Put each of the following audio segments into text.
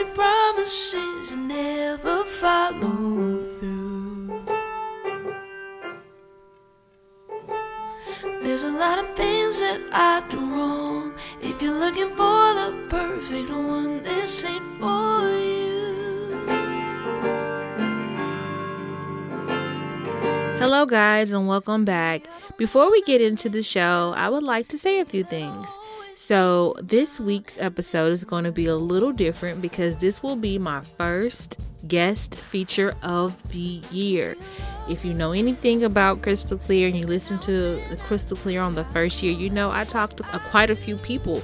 empty promises and never follow through. There's a lot of things that I do wrong. If you're looking for the perfect one, this ain't for you. Hello, guys, and welcome back. Before we get into the show, I would like to say a few things. So, this week's episode is going to be a little different because this will be my first guest feature of the year. If you know anything about Crystal Clear and you listen to Crystal Clear on the first year, you know I talked to uh, quite a few people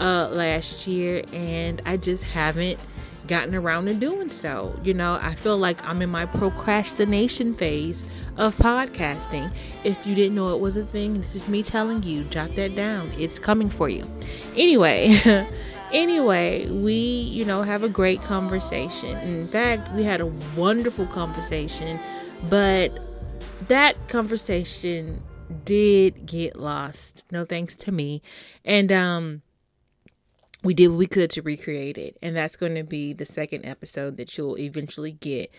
uh, last year and I just haven't gotten around to doing so. You know, I feel like I'm in my procrastination phase of podcasting. If you didn't know it was a thing, this is me telling you, jot that down. It's coming for you. Anyway, anyway, we, you know, have a great conversation. In fact, we had a wonderful conversation, but that conversation did get lost. No thanks to me. And um we did what we could to recreate it and that's going to be the second episode that you'll eventually get.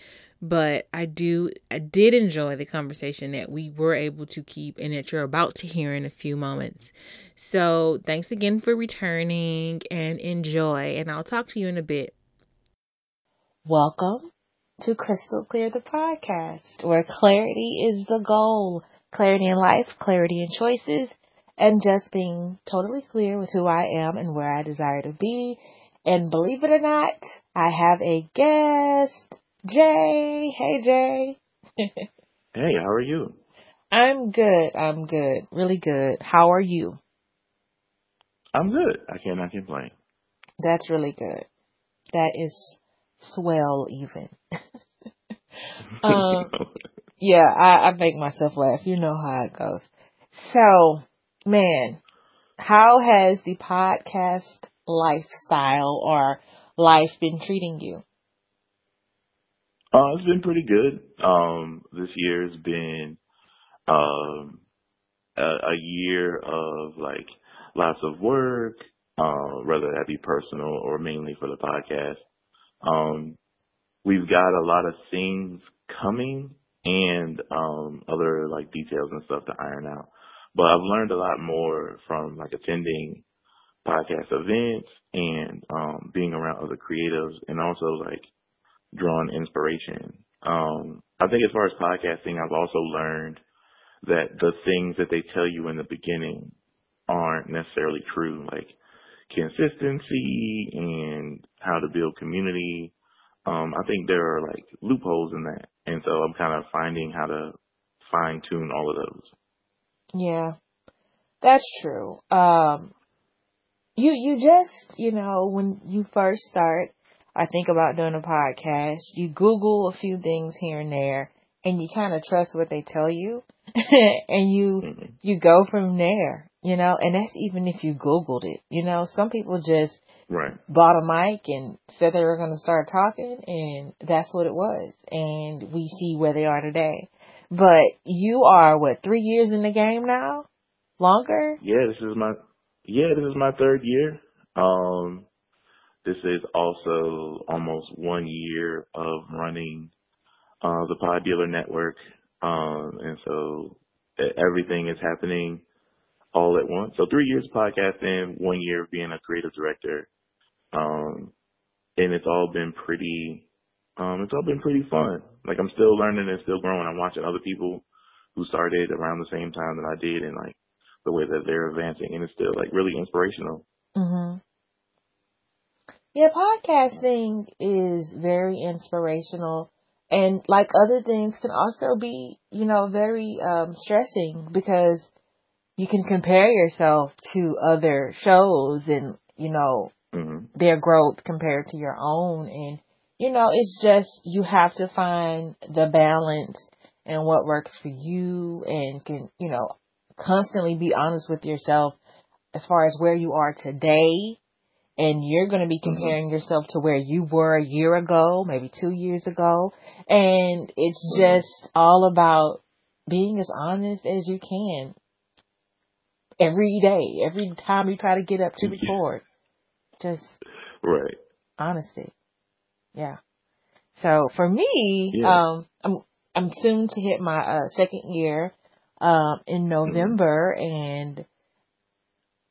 But i do i did enjoy the conversation that we were able to keep and that you're about to hear in a few moments. So thanks again for returning and enjoy and i'll talk to you in a bit. Welcome to crystal clear the podcast where clarity is the goal. Clarity in life clarity in choices and just being totally clear with who I am and where I desire to be. And believe it or not, I have a guest, Jay. Hey, Jay. hey, how are you? I'm good. I'm good. Really good. How are you? I'm good. I cannot complain. That's really good. That is swell, even. um, yeah, I, I make myself laugh. You know how it goes. So, man, how has the podcast lifestyle or life been treating you? Uh, it's been pretty good. Um, this year's been um, a, a year of like lots of work, uh, whether that be personal or mainly for the podcast. Um, we've got a lot of things coming and um, other like details and stuff to iron out. But I've learned a lot more from like attending podcast events and um, being around other creatives and also like drawing inspiration. Um, I think as far as podcasting, I've also learned that the things that they tell you in the beginning aren't necessarily true, like consistency and how to build community. Um, I think there are like loopholes in that. And so I'm kind of finding how to fine tune all of those. Yeah, that's true. Um, you you just you know when you first start, I think about doing a podcast. You Google a few things here and there, and you kind of trust what they tell you, and you mm-hmm. you go from there. You know, and that's even if you Googled it. You know, some people just right. bought a mic and said they were going to start talking, and that's what it was. And we see where they are today. But you are what three years in the game now? Longer? Yeah, this is my yeah, this is my third year. Um, this is also almost one year of running uh, the Pod Dealer Network, um, and so everything is happening all at once. So three years of podcasting, one year of being a creative director, um, and it's all been pretty um, it's all been pretty fun. Like I'm still learning and still growing. I'm watching other people who started around the same time that I did, and like the way that they're advancing, and it's still like really inspirational. Mhm. Yeah, podcasting is very inspirational, and like other things, can also be you know very um, stressing because you can compare yourself to other shows and you know mm-hmm. their growth compared to your own and you know, it's just you have to find the balance and what works for you and can, you know, constantly be honest with yourself as far as where you are today. And you're going to be mm-hmm. comparing mm-hmm. yourself to where you were a year ago, maybe two years ago. And it's mm-hmm. just all about being as honest as you can every day, every time you try to get up to record. Just right honesty. Yeah. So for me, Yeah. um, I'm I'm soon to hit my uh, second year um, in November, and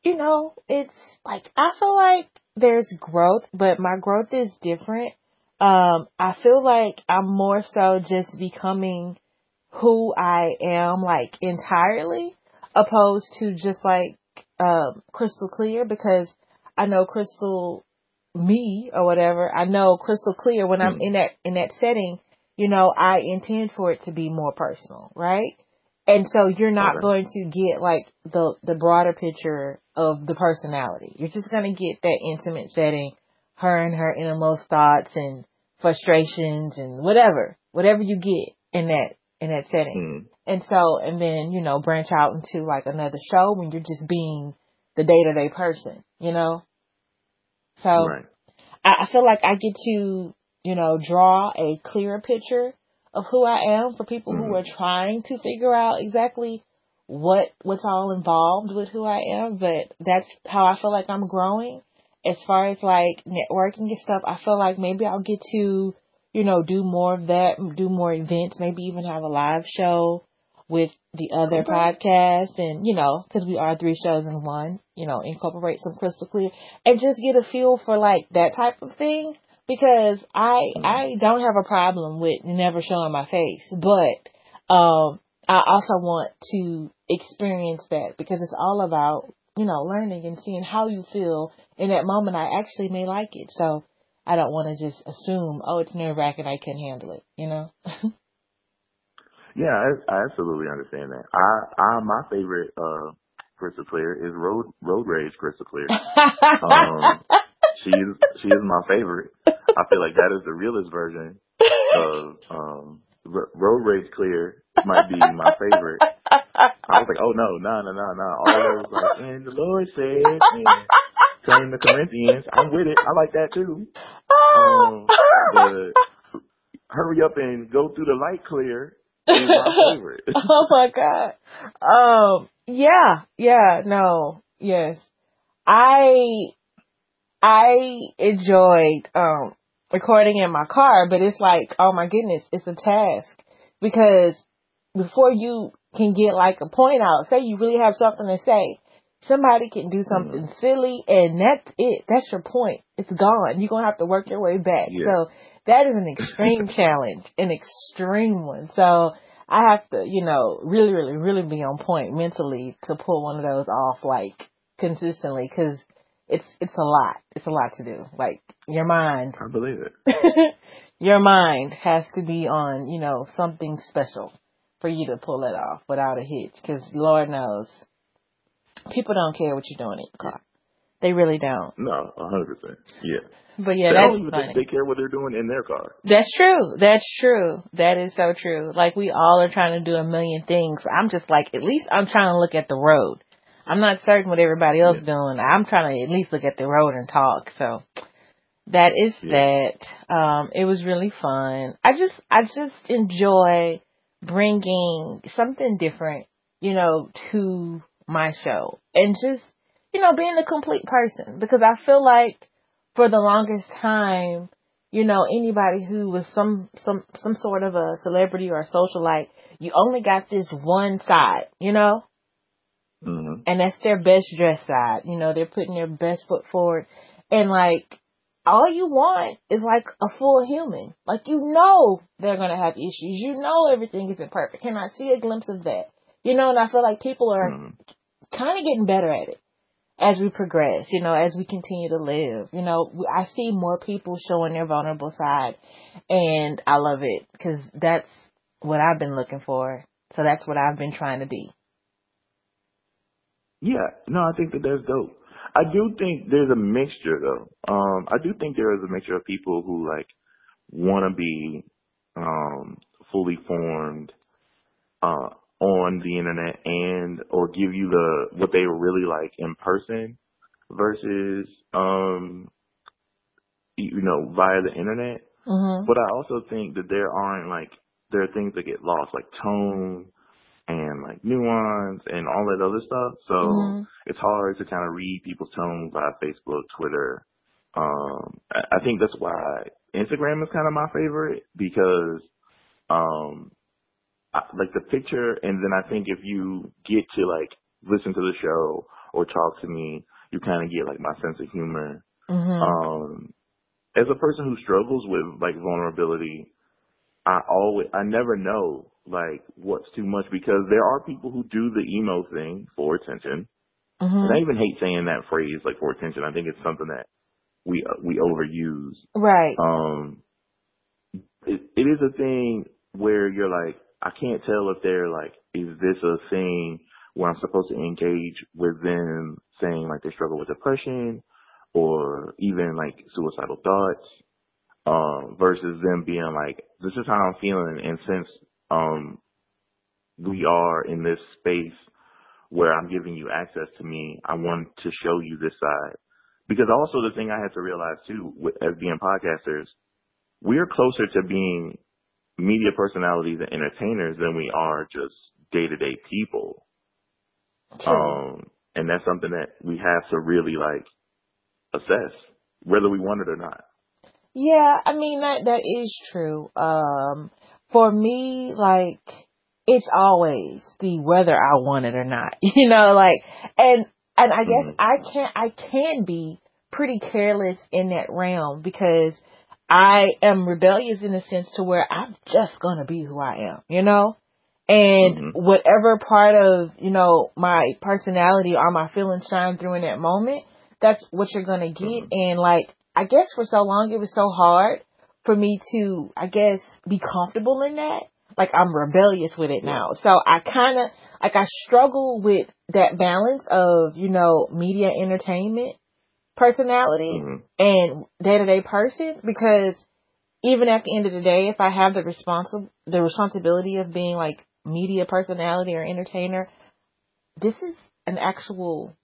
you know, it's like I feel like there's growth, but my growth is different. Um, I feel like I'm more so just becoming who I am, like entirely, opposed to just like um, crystal clear because I know crystal me or whatever. I know crystal clear when I'm Mm. in that in that setting. You know, I intend for it to be more personal, right? And so you're not Okay. going to get like the the broader picture of the personality. You're just going to get that intimate setting, her and her innermost thoughts and frustrations and whatever, whatever you get in that in that setting. Mm. And so, and then, you know, branch out into like another show when you're just being the day to day person, you know? So Right. I, I feel like I get to, you know, draw a clearer picture of who I am for people who Mhm. are trying to figure out exactly what what's all involved with who I am. But that's how I feel like I'm growing. As far as like networking and stuff, I feel like maybe I'll get to, you know, do more of that, do more events, maybe even have a live show with the other Okay. podcast and, you know, cause we are three shows in one, you know, incorporate some crystal clear and just get a feel for like that type of thing because I, I don't have a problem with never showing my face, but, um, I also want to experience that because it's all about, you know, learning and seeing how you feel in that moment. I actually may like it. So I don't want to just assume, oh, it's nerve wracking. I can handle it, you know? Yeah, I, I absolutely understand that. I, I, my favorite uh crystal clear is road road rage crystal clear. Um, she she is my favorite. I feel like that is the realest version of um road rage clear might be my favorite. I was like, oh no, no, no, no, no. All those like, and the Lord said, turn the Corinthians. I'm with it. I like that too. Um, hurry up and go through the light clear my favorite. oh my god. Um yeah, yeah, no. Yes. I I enjoyed um recording in my car, but it's like, oh my goodness, it's a task because before you can get like a point out, say you really have something to say, somebody can do something silly and that's it. That's your point. It's gone. You're gonna have to work your way back. Yeah. So that is an extreme challenge, an extreme one. So I have to, you know, really, really, really be on point mentally to pull one of those off like consistently because it's it's a lot. It's a lot to do. Like your mind, I believe it. your mind has to be on, you know, something special for you to pull it off without a hitch. Because Lord knows, people don't care what you're doing in your car. They really don't. No, a hundred percent. Yeah. But yeah, they that's funny. think they care what they're doing in their car. That's true. That's true. That is so true. Like we all are trying to do a million things. I'm just like, at least I'm trying to look at the road. I'm not certain what everybody else Yeah. doing. I'm trying to at least look at the road and talk. So that is Yeah. that. Um, it was really fun. I just, I just enjoy bringing something different, you know, to my show and just, you know, being a complete person because I feel like for the longest time, you know, anybody who was some some some sort of a celebrity or a socialite, you only got this one side, you know, hmm and that's their best dress side. You know, they're putting their best foot forward, and like all you want is like a full human. Like you know they're gonna have issues. You know everything isn't perfect. Can I see a glimpse of that? You know, and I feel like people are hmm kind of getting better at it as we progress, you know, as we continue to live. You know, I see more people showing their vulnerable side, and I love it because that's what I've been looking for. So that's what I've been trying to be. Yeah, no, I think that that's dope. I do think there's a mixture though. Um, I do think there is a mixture of people who like want to be um fully formed uh on the internet and or give you the what they were really like in person versus um you know via the internet. Mhm. But I also think that there aren't like there are things that get lost like tone and like nuance and all that other stuff. So Mhm. it's hard to kind of read people's tone via Facebook, Twitter. Um, I I think that's why Instagram is kind of my favorite because, um, I, like the picture, and then I think if you get to like listen to the show or talk to me, you kind of get like my sense of humor. Mm-hmm. Um, as a person who struggles with like vulnerability, I always, I never know like what's too much because there are people who do the emo thing for attention. Mm-hmm. And I even hate saying that phrase like for attention. I think it's something that we we overuse. Right. Um, it, it is a thing where you're like, I can't tell if they're like, is this a thing where I'm supposed to engage with them saying like they struggle with depression or even like suicidal thoughts, um, versus them being like, this is how I'm feeling. And since, um, we are in this space where I'm giving you access to me, I want to show you this side. Because also the thing I had to realize too, with, as being podcasters, we're closer to being media personalities and entertainers than we are just day to day people. True. Um, and that's something that we have to really like assess, whether we want it or not. Yeah, I mean that that is true. Um for me like it's always the whether I want it or not. You know, like and and I guess Mhm. I can I can be pretty careless in that realm because I am rebellious in a sense to where I'm just gonna be who I am, you know? And Mhm. whatever part of, you know, my personality or my feelings shine through in that moment, that's what you're gonna get. Mhm. And like, I guess for so long it was so hard for me to, I guess, be comfortable in that. Like I'm rebellious with it now. So I kind of, like I struggle with that balance of, you know, media entertainment personality Mhm. and day to day person because even at the end of the day, if I have the responsi- the responsibility of being like media personality or entertainer, this is an actual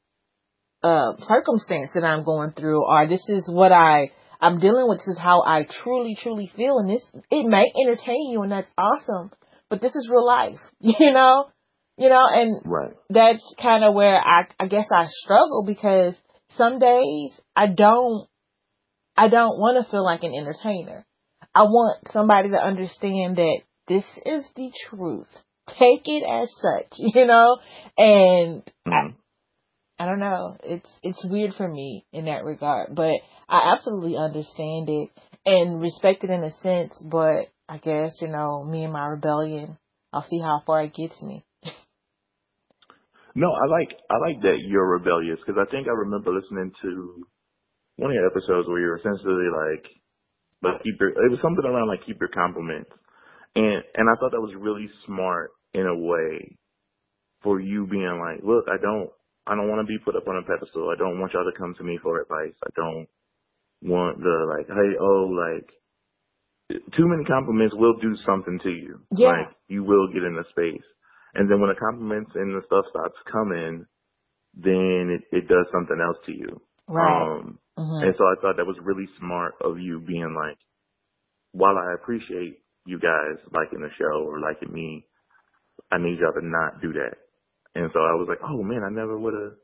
uh, circumstance that I'm going through, or this is what I I'm dealing with. This is how I truly, truly feel, and this it may entertain you, and that's awesome. But this is real life, you know, you know, and Right. that's kind of where I I guess I struggle because some days I don't I don't want to feel like an entertainer. I want somebody to understand that this is the truth. Take it as such, you know? And I, Mhm. I don't know. It's it's weird for me in that regard, but I absolutely understand it and respect it in a sense, but I guess, you know, me and my rebellion, I'll see how far it gets me. No, I like I like that you're rebellious because I think I remember listening to one of your episodes where you're essentially like, but keep your. It was something around like keep your compliments, and and I thought that was really smart in a way for you being like, look, I don't I don't want to be put up on a pedestal. I don't want y'all to come to me for advice. I don't want the like, hey, oh, like too many compliments will do something to you. Yeah. Like you will get in the space. And then when the compliments and the stuff stops coming, then it, it does something else to you. Right. Um, hmm and so I thought that was really smart of you being like, while I appreciate you guys liking the show or liking me, I need y'all to not do that. And so I was like, oh man, I never would have.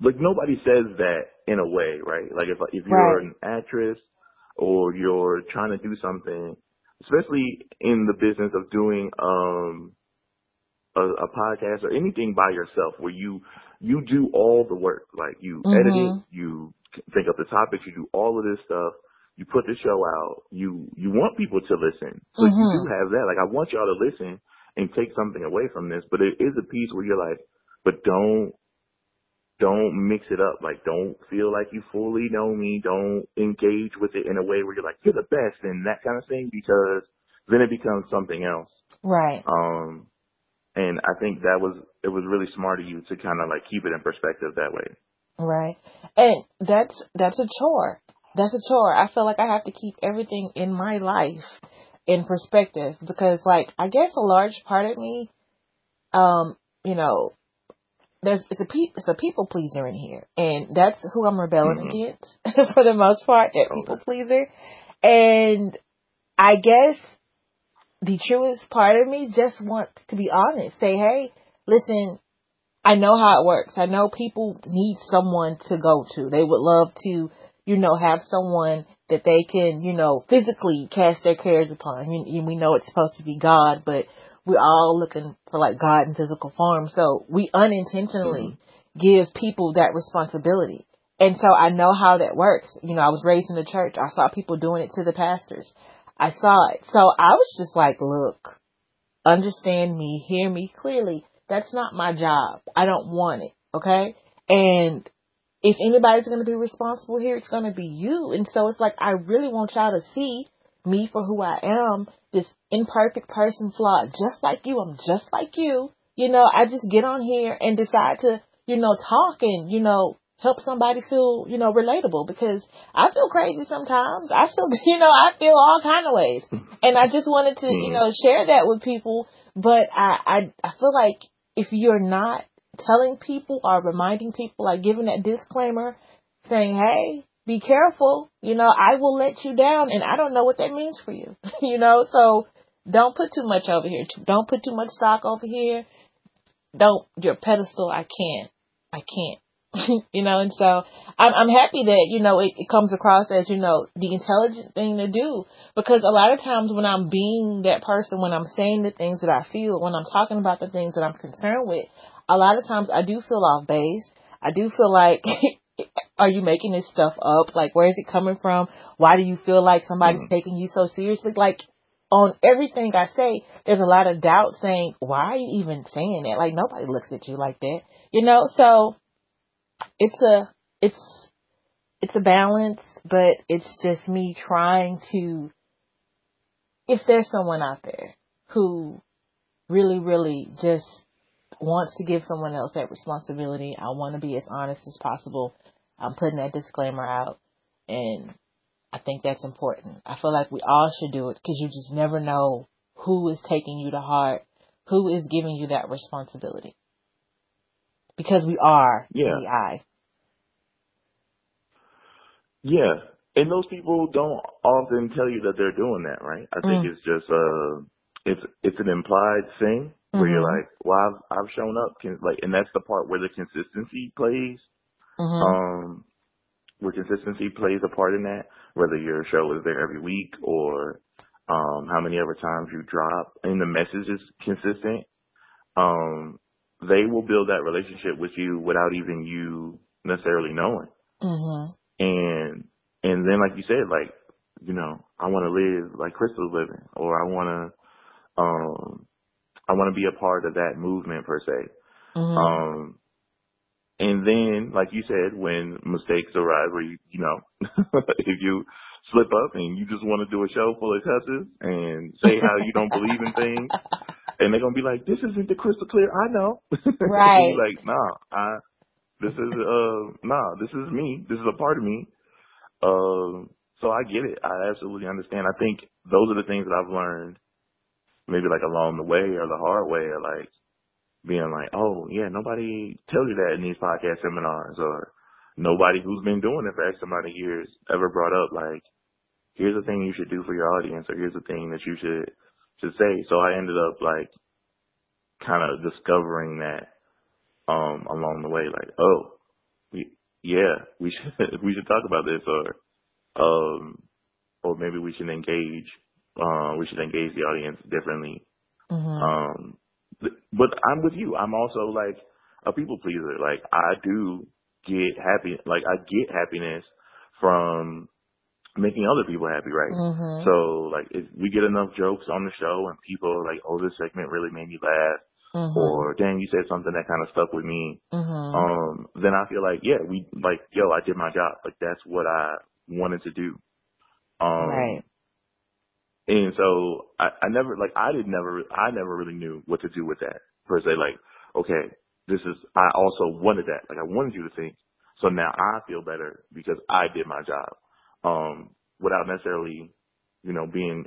Like nobody says that in a way, right? Like if if you're Right. an actress or you're trying to do something, especially in the business of doing um a, a podcast or anything by yourself, where you you do all the work, like you edit it, you think up the topics, you do all of this stuff, you put the show out, you you want people to listen, so you Mhm. do have that. Like I want y'all to listen and take something away from this, but it is a piece where you're like, but don't don't mix it up. Like don't feel like you fully know me. Don't engage with it in a way where you're like you're the best and that kind of thing because then it becomes something else. Right. Um, and I think that was it was really smart of you to kind of like keep it in perspective that way. Right. And that's that's a chore. That's a chore. I feel like I have to keep everything in my life in perspective because like I guess a large part of me um, you know, there's it's a pe- it's a people pleaser in here. And that's who I'm rebelling Mhm. against for the most part, that people pleaser. And I guess the truest part of me just wants to be honest. Say, hey, listen, I know how it works. I know people need someone to go to. They would love to you know, have someone that they can, you know, physically cast their cares upon. You, we know it's supposed to be God, but we're all looking for like God in physical form. So we unintentionally mm-hmm. give people that responsibility. And so I know how that works. You know, I was raised in the church. I saw people doing it to the pastors. I saw it. So I was just like, look, understand me, hear me clearly. That's not my job. I don't want it. Okay. And if anybody's going to be responsible here, it's going to be you. And so it's like, I really want y'all to see me for who I am, this imperfect person, flawed, just like you. I'm just like you. You know, I just get on here and decide to, you know, talk and, you know, help somebody feel, you know, relatable because I feel crazy sometimes. I feel, you know, I feel all kind of ways. And I just wanted to, you hmm. know, share that with people. But I, I, I feel like if you're not telling people or reminding people, like giving that disclaimer, saying, hey, be careful, you know, I will let you down and I don't know what that means for you, you know, so don't put too much over here. Don't put too much stock over here. Don't, your pedestal, I can't. I can't. you know, and so I'm, I'm happy that, you know, it, it comes across as, you know, the intelligent thing to do because a lot of times when I'm being that person, when I'm saying the things that I feel, when I'm talking about the things that I'm concerned with, a lot of times I do feel off base. I do feel like, are you making this stuff up? Like, where is it coming from? Why do you feel like somebody's mm-hmm. taking you so seriously? Like, on everything I say, there's a lot of doubt saying, why are you even saying that? Like, nobody looks at you like that. You know, so it's a, it's, it's a balance, but it's just me trying to, if there's someone out there who really, really just wants to give someone else that responsibility. I want to be as honest as possible. I'm putting that disclaimer out, and I think that's important. I feel like we all should do it because you just never know who is taking you to heart, who is giving you that responsibility. Because we are yeah. the eye. Yeah. And those people don't often tell you that they're doing that, right? I think mm. it's just uh it's it's an implied thing where mm-hmm. you're like, well, I've, I've shown up, can, like, and that's the part where the consistency plays. Mm-hmm. Um, where consistency plays a part in that, whether your show is there every week or um, how many ever times you drop, and the message is consistent. Um, they will build that relationship with you without even you necessarily knowing. Mm-hmm. And and then, like you said, like you know, I want to live like Crystal's living, or I want to um I want to be a part of that movement per se. Mm-hmm. Um, and then, like you said, when mistakes arise, where you, you know, if you slip up and you just want to do a show full of cusses and say how you don't believe in things, and they're gonna be like, "This isn't the crystal clear." I know. Right. like, nah, I. This is uh, nah. This is me. This is a part of me. Um, so I get it. I absolutely understand. I think those are the things that I've learned maybe like along the way or the hard way or like being like, oh yeah, nobody tells you that in these podcast seminars or nobody who's been doing it for X amount of years ever brought up like, here's the thing you should do for your audience or here's the thing that you should should say. So I ended up like kind of discovering that um along the way, like, oh, we, yeah, we should we should talk about this or um or maybe we should engage uh, we should engage the audience differently. Mm-hmm. Um, but I'm with you. I'm also like a people pleaser. Like I do get happy. Like I get happiness from making other people happy, right? Mm-hmm. So like if we get enough jokes on the show and people are like, "Oh, this segment really made me laugh," mm-hmm. or "Dang, you said something that kind of stuck with me," mm-hmm. um, then I feel like, yeah, we like, yo, I did my job. Like that's what I wanted to do. Um, right. And so I, I never like I did never I never really knew what to do with that per se. Like, okay, this is I also wanted that. Like I wanted you to think. So now I feel better because I did my job. Um, without necessarily, you know, being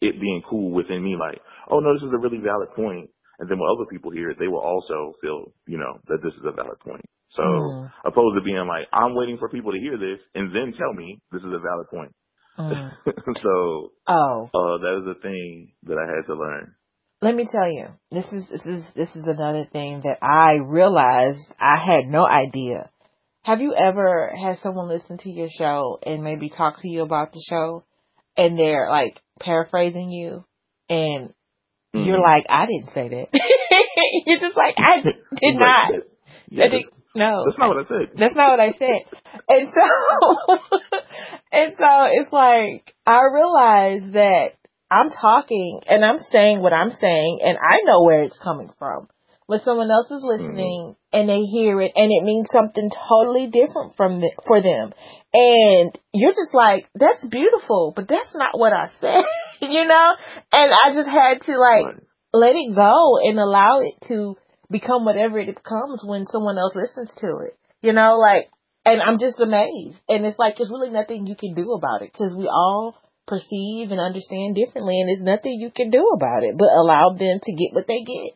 it being cool within me, like, oh no, this is a really valid point. And then when other people hear it, they will also feel, you know, that this is a valid point. So mm. opposed to being like, I'm waiting for people to hear this and then tell me this is a valid point. Mm. so, oh, uh, that is a thing that I had to learn. Let me tell you, this is this is this is another thing that I realized I had no idea. have you ever had someone listen to your show and maybe talk to you about the show and they're like paraphrasing you and mm-hmm. you're like, I didn't say that. you're just like, I did not. Yeah, that's, no. That's not what I said. That's not what I said. And so, and so it's like, I realized that I'm talking and I'm saying what I'm saying and I know where it's coming from. But someone else is listening mm-hmm. and they hear it and it means something totally different from the, for them. And you're just like, that's beautiful, but that's not what I said, you know? And I just had to like right. let it go and allow it to become whatever it becomes when someone else listens to it, you know, like, and I'm just amazed. And it's like, there's really nothing you can do about it because we all perceive and understand differently and there's nothing you can do about it but allow them to get what they get,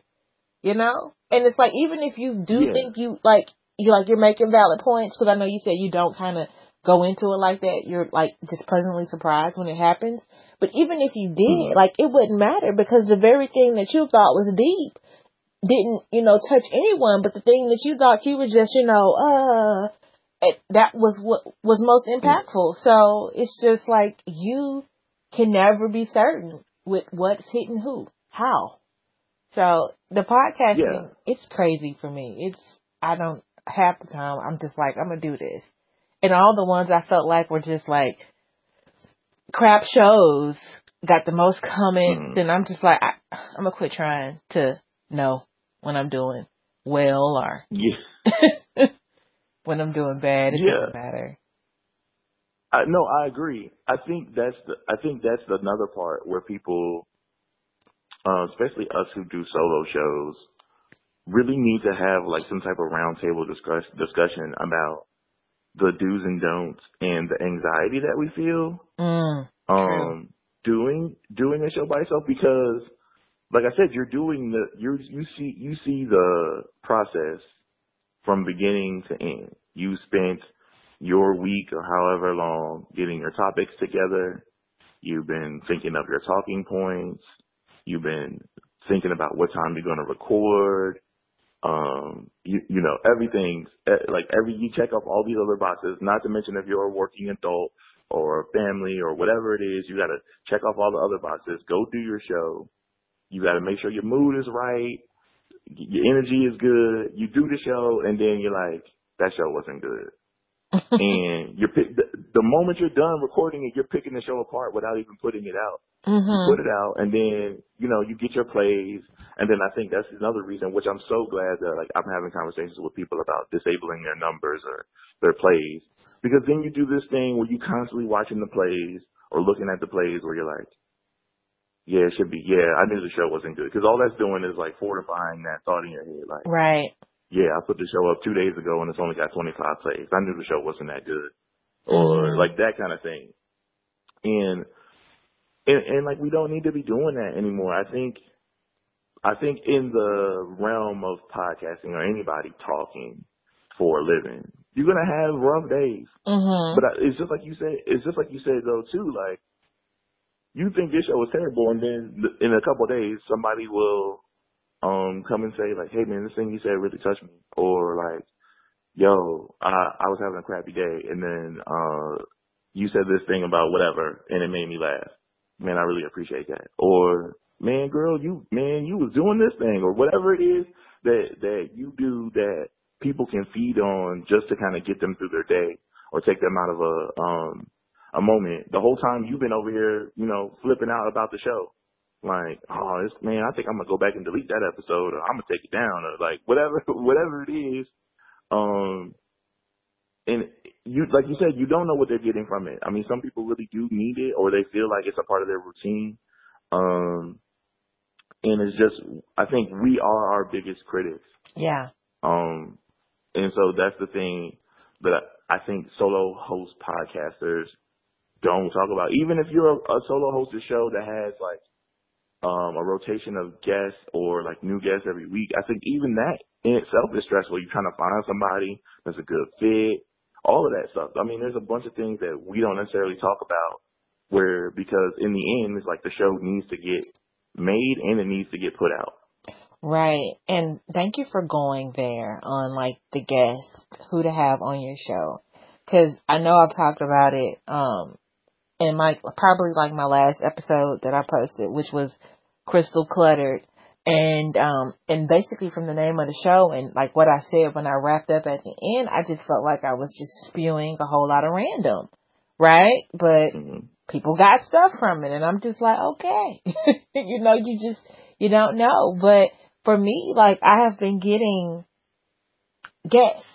you know? And it's like, even if you do yeah. think you, like, you like, you're making valid points because I know you said you don't kind of go into it like that, you're like just pleasantly surprised when it happens. But even if you did, mm-hmm. like it wouldn't matter because the very thing that you thought was deep didn't, you know, touch anyone. But the thing that you thought you were just, you know, uh, it, that was what was most impactful. So it's just like you can never be certain with what's hitting who, how. So the podcasting, yeah. it's crazy for me. It's I don't half the time I'm just like I'm gonna do this and all the ones I felt like were just like crap shows got the most comments, mm. and I'm just like, I, I'm gonna quit trying to know when I'm doing well or yeah. when I'm doing bad. It yeah. doesn't matter. I, no, I agree. I think that's the. I think that's another part where people, uh, especially us who do solo shows, really need to have like some type of roundtable discuss, discussion about the do's and don'ts and the anxiety that we feel mm, um doing doing a show by yourself because like I said, you're doing the you you see you see the process from beginning to end. You spent your week or however long getting your topics together. You've been thinking of your talking points. You've been thinking about what time you're going to record um, you, you know, everything, eh, like every, you check off all these other boxes, not to mention if you're a working adult or family or whatever it is, you gotta check off all the other boxes, go do your show. You gotta make sure your mood is right, your energy is good, you do the show, and then you're like, that show wasn't good. and you're pick, the, the moment you're done recording it, you're picking the show apart without even putting it out. Mm-hmm. You put it out, and then you know you get your plays, and then I think that's another reason, which I'm so glad that like I'm having conversations with people about disabling their numbers or their plays, because then you do this thing where you constantly watching the plays or looking at the plays where you're like, yeah, it should be, yeah, I knew the show wasn't good, because all that's doing is like fortifying that thought in your head, like, right, yeah, I put the show up two days ago and it's only got 25 plays. I knew the show wasn't that good, or mm-hmm. like that kind of thing, and and, and like we don't need to be doing that anymore. I think, I think in the realm of podcasting or anybody talking for a living, you're gonna have rough days. Mm-hmm. But it's just like you said. It's just like you said though too. Like you think your show is terrible, and then in a couple of days somebody will um come and say like, "Hey man, this thing you said really touched me," or like, "Yo, I I was having a crappy day, and then uh you said this thing about whatever, and it made me laugh." man, I really appreciate that. Or, man, girl, you, man, you was doing this thing or whatever it is that, that you do that people can feed on just to kind of get them through their day or take them out of a, um, a moment. The whole time you've been over here, you know, flipping out about the show. Like, oh, this, man, I think I'm gonna go back and delete that episode or I'm gonna take it down or like whatever, whatever it is. Um, and you like you said, you don't know what they're getting from it. I mean, some people really do need it, or they feel like it's a part of their routine. Um, and it's just, I think we are our biggest critics. Yeah. Um, and so that's the thing that I think solo host podcasters don't talk about. Even if you're a, a solo hosted show that has like um, a rotation of guests or like new guests every week, I think even that in itself is stressful. You're trying to find somebody that's a good fit all of that stuff. I mean, there's a bunch of things that we don't necessarily talk about where because in the end it's like the show needs to get made and it needs to get put out. Right. And thank you for going there on like the guest who to have on your show. Cause I know I've talked about it, um, in my, probably like my last episode that I posted, which was Crystal Cluttered. And, um, and basically from the name of the show and like what I said when I wrapped up at the end, I just felt like I was just spewing a whole lot of random. Right? But hmm people got stuff from it and I'm just like, okay. you know, you just, you don't know. But for me, like I have been getting guests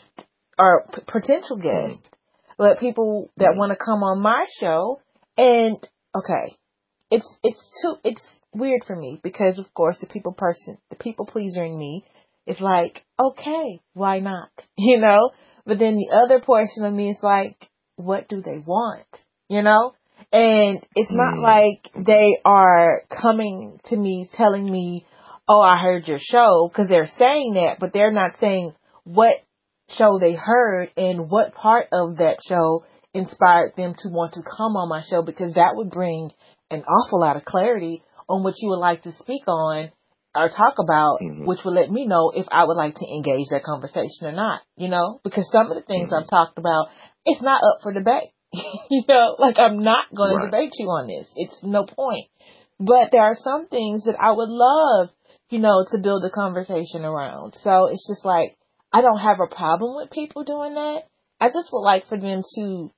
or p- potential guests, but people that want to come on my show and okay, it's, it's too, it's weird for me because of course the people person, the people pleaser in me is like, okay, why not? You know? But then the other portion of me is like, what do they want? You know? And it's not Mm. like they are coming to me telling me, oh, I heard your show, because they're saying that, but they're not saying what show they heard and what part of that show inspired them to want to come on my show, because that would bring an awful lot of clarity on what you would like to speak on or talk about, Mhm. which would let me know if I would like to engage that conversation or not, you know, because some of the things Mhm. I've talked about, it's not up for debate. you know, like I'm not going Right. to debate you on this. It's no point. But there are some things that I would love, you know, to build a conversation around. So it's just like, I don't have a problem with people doing that. I just would like for them to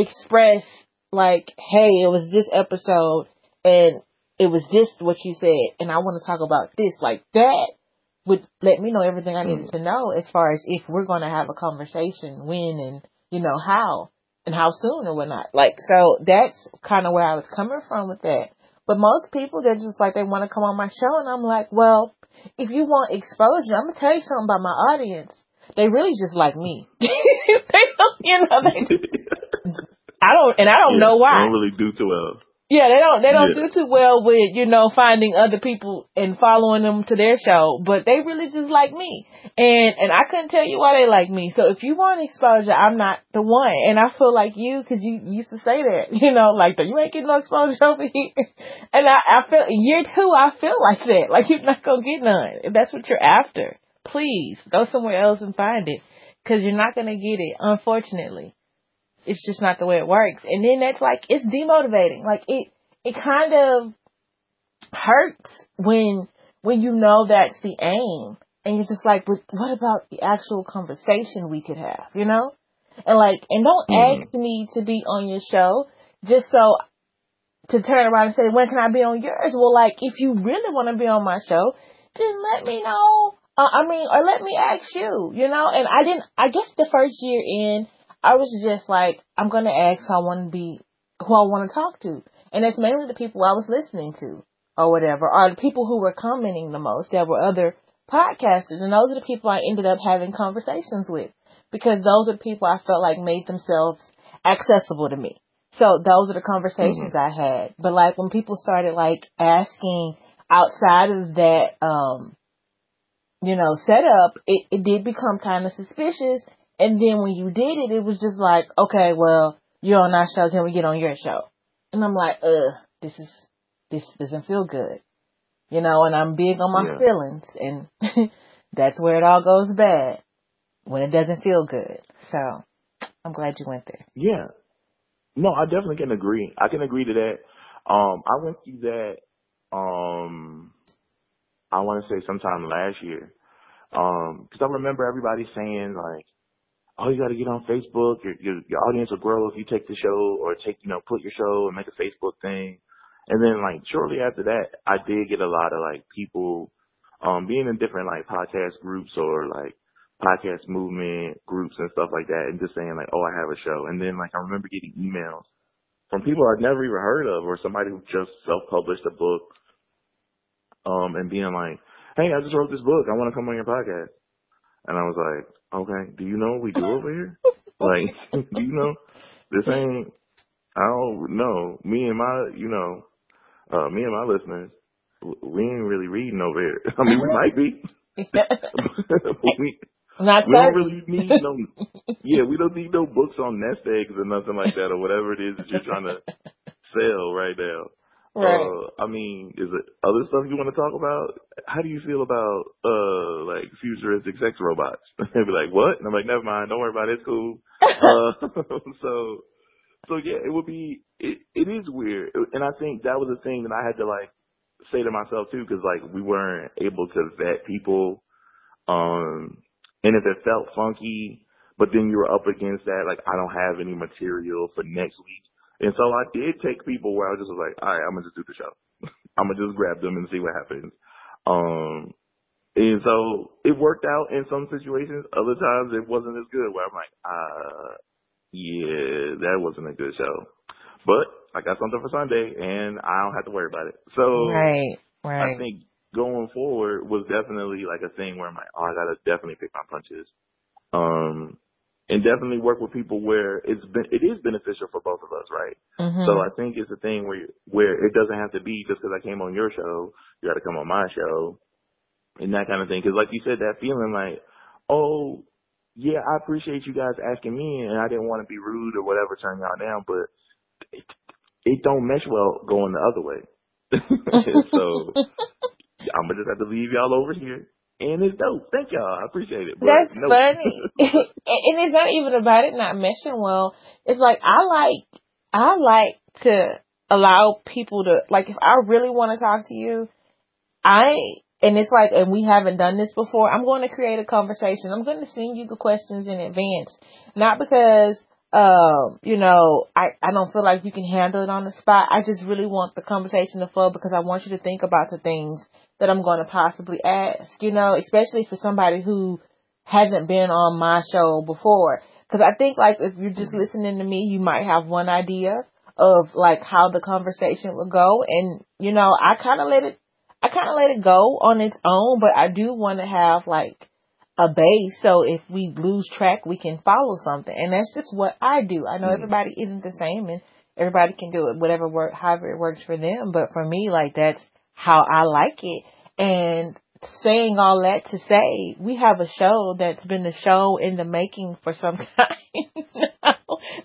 express like, hey, it was this episode and it was this what you said and I want to talk about this. Like that would let me know everything I needed mm. to know as far as if we're going to have a conversation, when and, you know, how and how soon or whatnot. Like, so that's kind of where I was coming from with that. But most people, they're just like, they want to come on my show and I'm like, well, if you want exposure, I'm going to tell you something about my audience. They really just like me. they don't, you know, they, I don't, and I don't Yeah, know why. They don't really do too well. Yeah, they don't they don't Yeah. do too well with, you know, finding other people and following them to their show, but they really just like me. And and I couldn't tell you why they like me. So if you want exposure, I'm not the one. And I feel like you cuz you used to say that, you know, like that you ain't getting no exposure over here. And I I feel year 2 I feel like that. Like you're not to get none. If that's what you're after, please go somewhere else and find it cuz you're not to get it, unfortunately it's just not the way it works. And then that's like it's demotivating. Like it it kind of hurts when when you know that's the aim and you're just like, but what about the actual conversation we could have, you know? And like and don't Mhm. ask me to be on your show just so to turn around and say, when can I be on yours? Well, like, if you really want to be on my show, then let me know. Uh, I mean, or let me ask you, you know? And I didn't, I guess the first year in, I was just like, I'm going to ask who I want to be, who I want to talk to. And it's mainly the people I was listening to or whatever, or the people who were commenting the most. There were other podcasters, and those are the people I ended up having conversations with because those are the people I felt like made themselves accessible to me. So those are the conversations I had. But like when people started like asking outside of that, um, you know, setup, it, it did become kind of suspicious. And then when you did it, it was just like, okay, well, you're on our show, can we get on your show? And I'm like, ugh, this is, this doesn't feel good. You know, and I'm big on my Yeah. feelings and that's where it all goes bad when it doesn't feel good. So I'm glad you went there. Yeah. No, I definitely can agree. I can agree to that. Um, I went through that. Um, I want to say sometime last year. Um, because I remember everybody saying like, "Oh, you got to get on Facebook. Your, your your audience will grow if you take the show or take you know put your show and make a Facebook thing." And then like shortly after that, I did get a lot of like people, um, being in different like podcast groups or like podcast movement groups and stuff like that and just saying like, oh, I have a show. And then like I remember getting emails from people I'd never even heard of or somebody who just self-published a book, um, and being like, hey, I just wrote this book. I want to come on your podcast. And I was like, okay, do you know what we do over here? like, do you know? This ain't, I don't know. Me and my, you know, uh, me and my listeners, we ain't really reading over here. I mean, we might be. we, Not we don't really need no, yeah, we don't need no books on nest eggs or nothing like that or whatever it is that you're trying to sell right now. Right. Uh, I mean, is it other stuff you want to talk about? How do you feel about uh like futuristic sex robots? They'd be like, what? And I'm like, never mind. Don't worry about it. It's cool. uh, so, so yeah, it would be. It it is weird, and I think that was the thing that I had to like say to myself too, because like we weren't able to vet people, um, and if it felt funky, but then you were up against that, like I don't have any material for next week and so I did take people where I was just was like, all right, I'm gonna just do the show. I'm gonna just grab them and see what happens. Um, and so it worked out in some situations. Other times it wasn't as good. Where I'm like, uh, yeah, that wasn't a good show. But I got something for Sunday, and I don't have to worry about it. So right, right. I think going forward was definitely like a thing where I'm like, oh, I gotta definitely pick my punches. Um, and definitely work with people where it's been it is beneficial for both of us, right? Mm-hmm. So I think it's a thing where where it doesn't have to be just because I came on your show, you got to come on my show, and that kind of thing. Because like you said, that feeling like, oh yeah, I appreciate you guys asking me, and I didn't want to be rude or whatever, turn y'all down, but it, it don't mesh well going the other way. so I'm gonna just have to leave y'all over here and it's dope. Thank y'all. I appreciate it. That's no. funny. and it's not even about it not meshing well. It's like I like I like to allow people to like if I really want to talk to you, I and it's like and we haven't done this before, I'm going to create a conversation. I'm going to send you the questions in advance. Not because um, you know, I, I don't feel like you can handle it on the spot. I just really want the conversation to flow because I want you to think about the things that I'm going to possibly ask, you know, especially for somebody who hasn't been on my show before. Cause I think like if you're just listening to me, you might have one idea of like how the conversation would go. And, you know, I kind of let it, I kind of let it go on its own, but I do want to have like a base. So if we lose track, we can follow something. And that's just what I do. I know mm-hmm. everybody isn't the same and everybody can do it, whatever work, however it works for them. But for me, like that's how I like it. And saying all that to say, we have a show that's been a show in the making for some time now.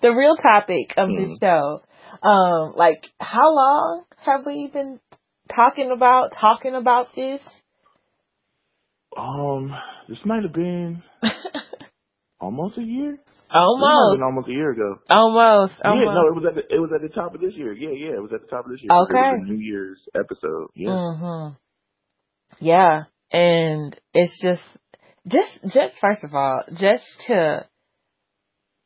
The real topic of mm. this show. Um, like how long have we been talking about talking about this? Um, this might have been almost a year. Almost. almost a year ago. Almost. almost. Yeah, no, it was at the it was at the top of this year. Yeah, yeah, it was at the top of this year. Okay. New Year's episode. Yeah. Mhm. Yeah, and it's just just just first of all, just to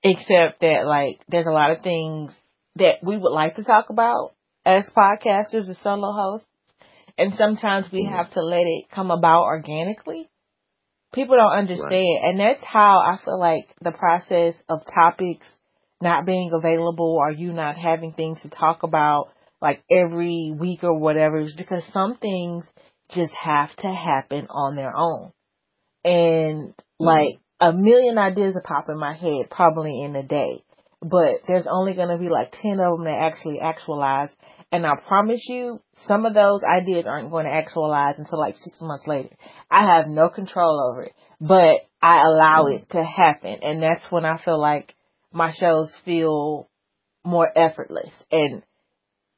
accept that like there's a lot of things that we would like to talk about as podcasters as solo hosts and sometimes we mm-hmm. have to let it come about organically. People don't understand, right. and that's how I feel like the process of topics not being available or you not having things to talk about like every week or whatever is because some things just have to happen on their own. And mm-hmm. like a million ideas will pop in my head probably in a day, but there's only going to be like 10 of them that actually actualize. And I promise you, some of those ideas aren't going to actualize until like six months later. I have no control over it, but I allow it to happen. And that's when I feel like my shows feel more effortless. And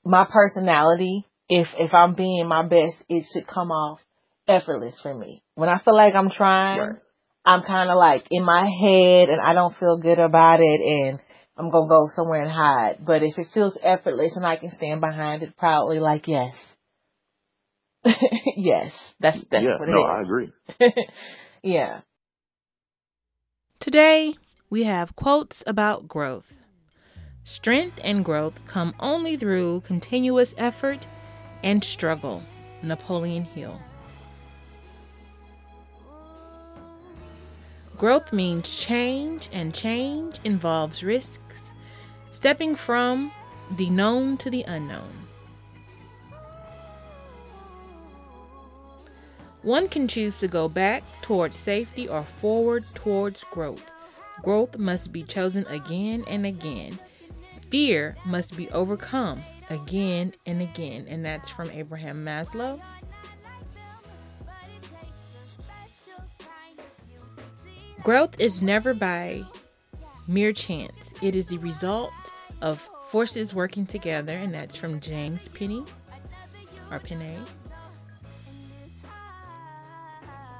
my personality, if, if I'm being my best, it should come off effortless for me. When I feel like I'm trying, right. I'm kind of like in my head and I don't feel good about it and I'm gonna go somewhere and hide. But if it feels effortless and I can stand behind it proudly, like yes, yes, that's that's yeah, what it no, is. I agree. yeah. Today we have quotes about growth. Strength and growth come only through continuous effort and struggle. Napoleon Hill. Growth means change, and change involves risks, stepping from the known to the unknown. One can choose to go back towards safety or forward towards growth. Growth must be chosen again and again. Fear must be overcome again and again. And that's from Abraham Maslow. Growth is never by mere chance, it is the result of forces working together, and that's from James Penney. or Panay.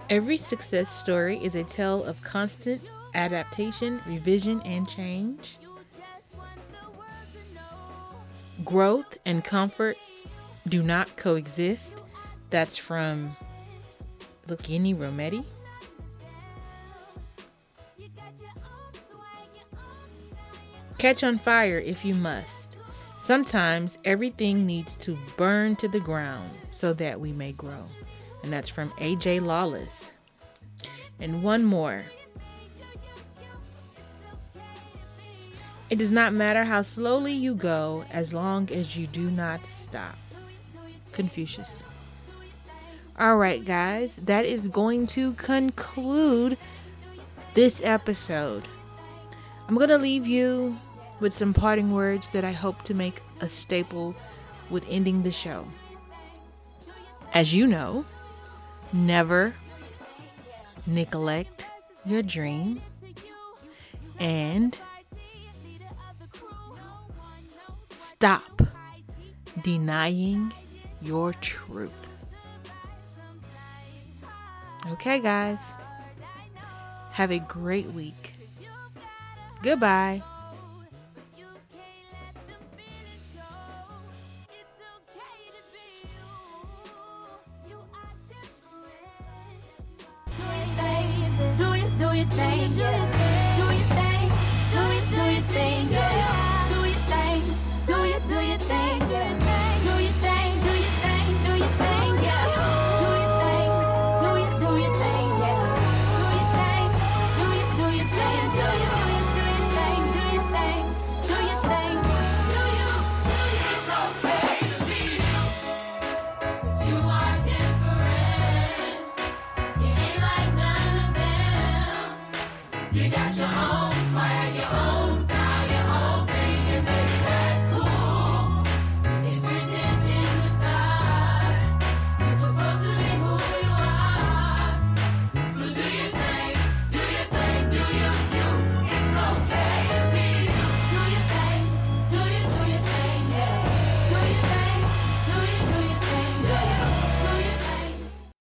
Every success story is a tale of constant adaptation, revision, and change. Growth and comfort do not coexist. That's from Luchini Rometty. Catch on fire if you must. Sometimes everything needs to burn to the ground so that we may grow. And that's from AJ Lawless. And one more. It does not matter how slowly you go as long as you do not stop. Confucius. All right, guys, that is going to conclude this episode. I'm going to leave you with some parting words that I hope to make a staple with ending the show. As you know, never neglect your dream and stop denying your truth. Okay, guys. Have a great week. Goodbye.